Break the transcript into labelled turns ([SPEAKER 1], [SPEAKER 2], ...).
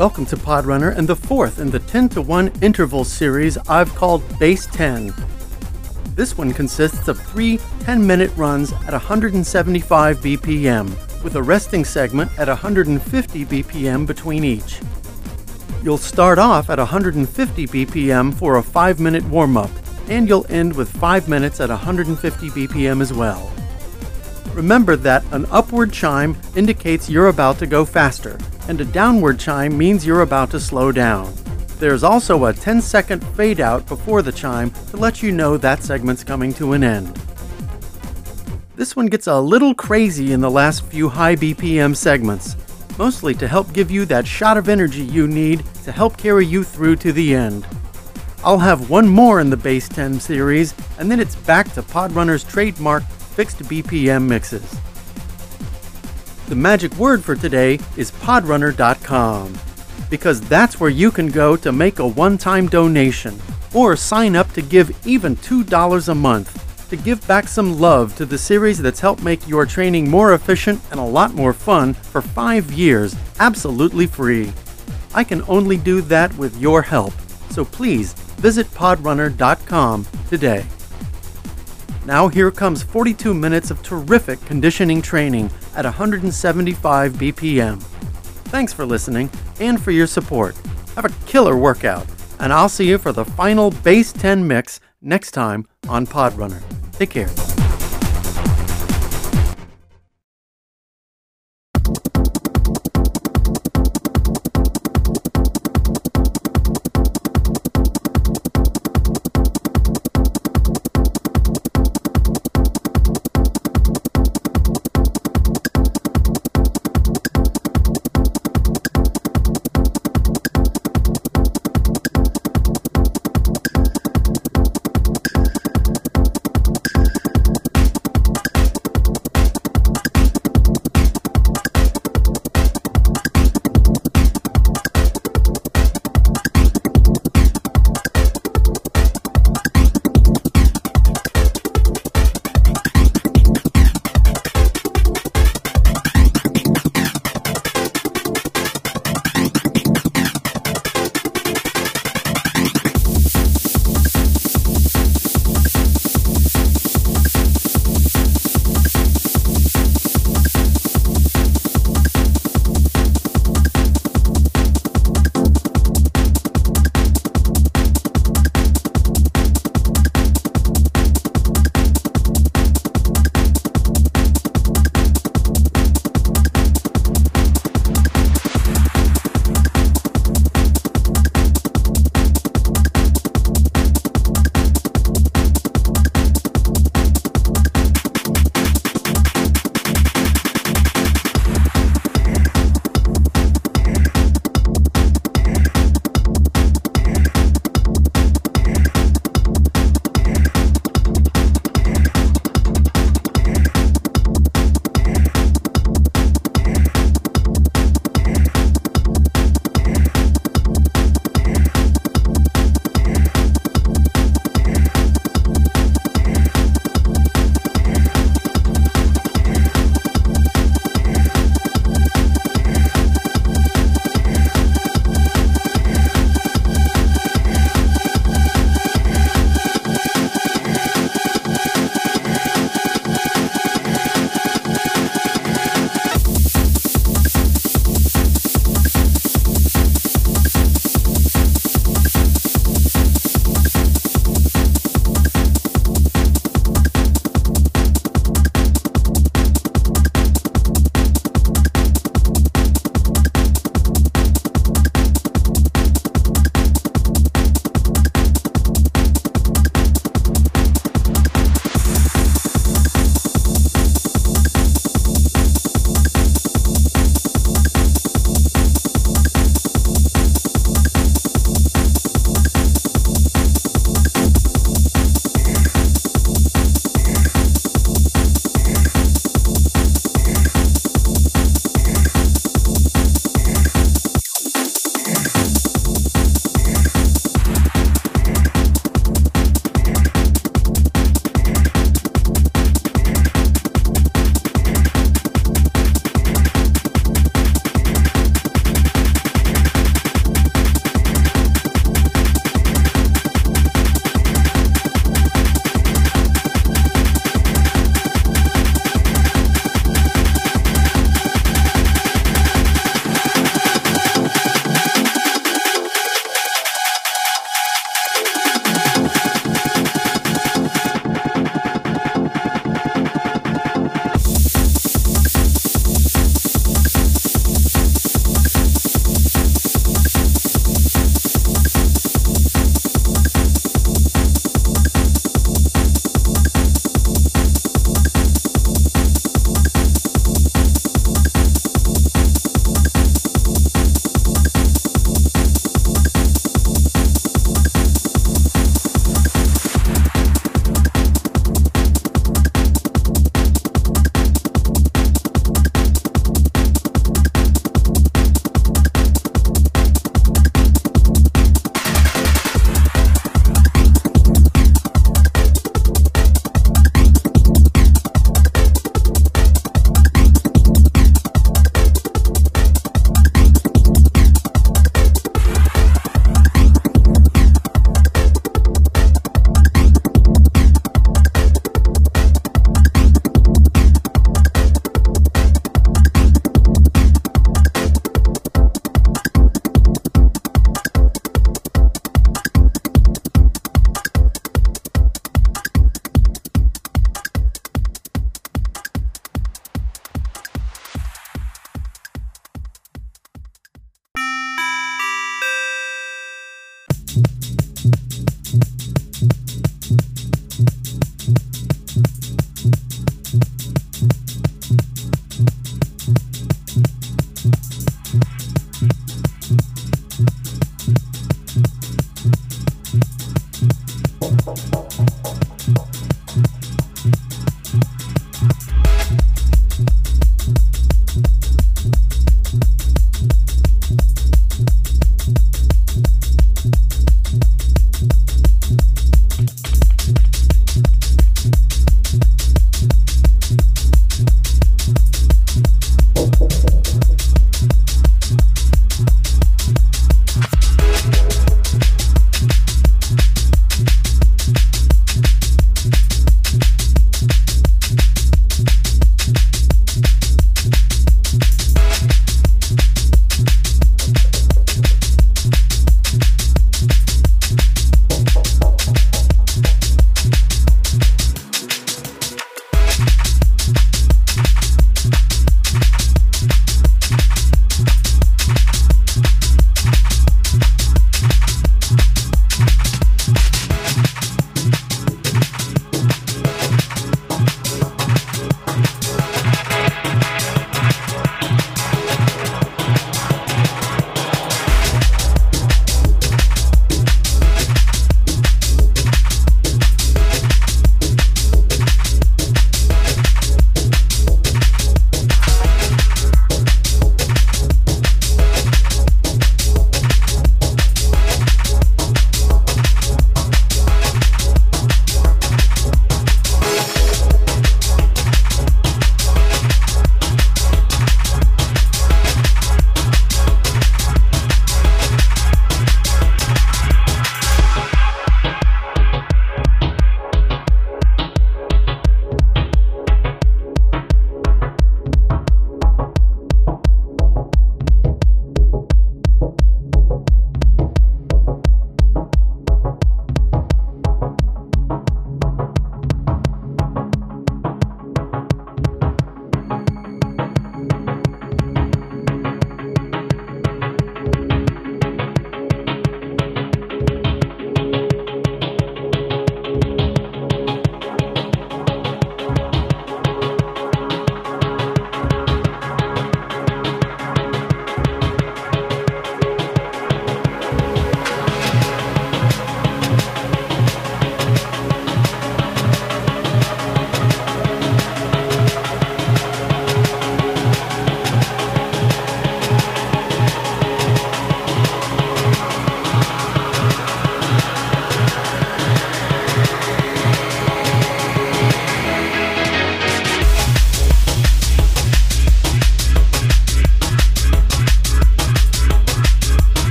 [SPEAKER 1] Welcome to Podrunner and the fourth in the 10 to 1 interval series I've called Bass 10. This one consists of three 10 minute runs at 175 BPM, with a resting segment at 150 BPM between each. You'll start off at 150 BPM for a 5 minute warm up, and you'll end with 5 minutes at 150 BPM as well. Remember that an upward chime indicates you're about to go faster, and a downward chime means you're about to slow down. There's also a 10 second fade out before the chime to let you know that segment's coming to an end. This one gets a little crazy in the last few high BPM segments, mostly to help give you that shot of energy you need to help carry you through to the end. I'll have one more in the Bass 10 series, and then it's back to Podrunner's trademark fixed BPM mixes. The magic word for today is podrunner.com because that's where you can go to make a one time donation or sign up to give even $2 a month to give back some love to the series that's helped make your training more efficient and a lot more fun for five years, absolutely free. I can only do that with your help, so please visit podrunner.com today. Now here comes 42 minutes of terrific conditioning training at 175 BPM. Thanks for listening and for your support. Have a killer workout, and I'll see you for the final Bass 10 mix next time on Podrunner. Take care.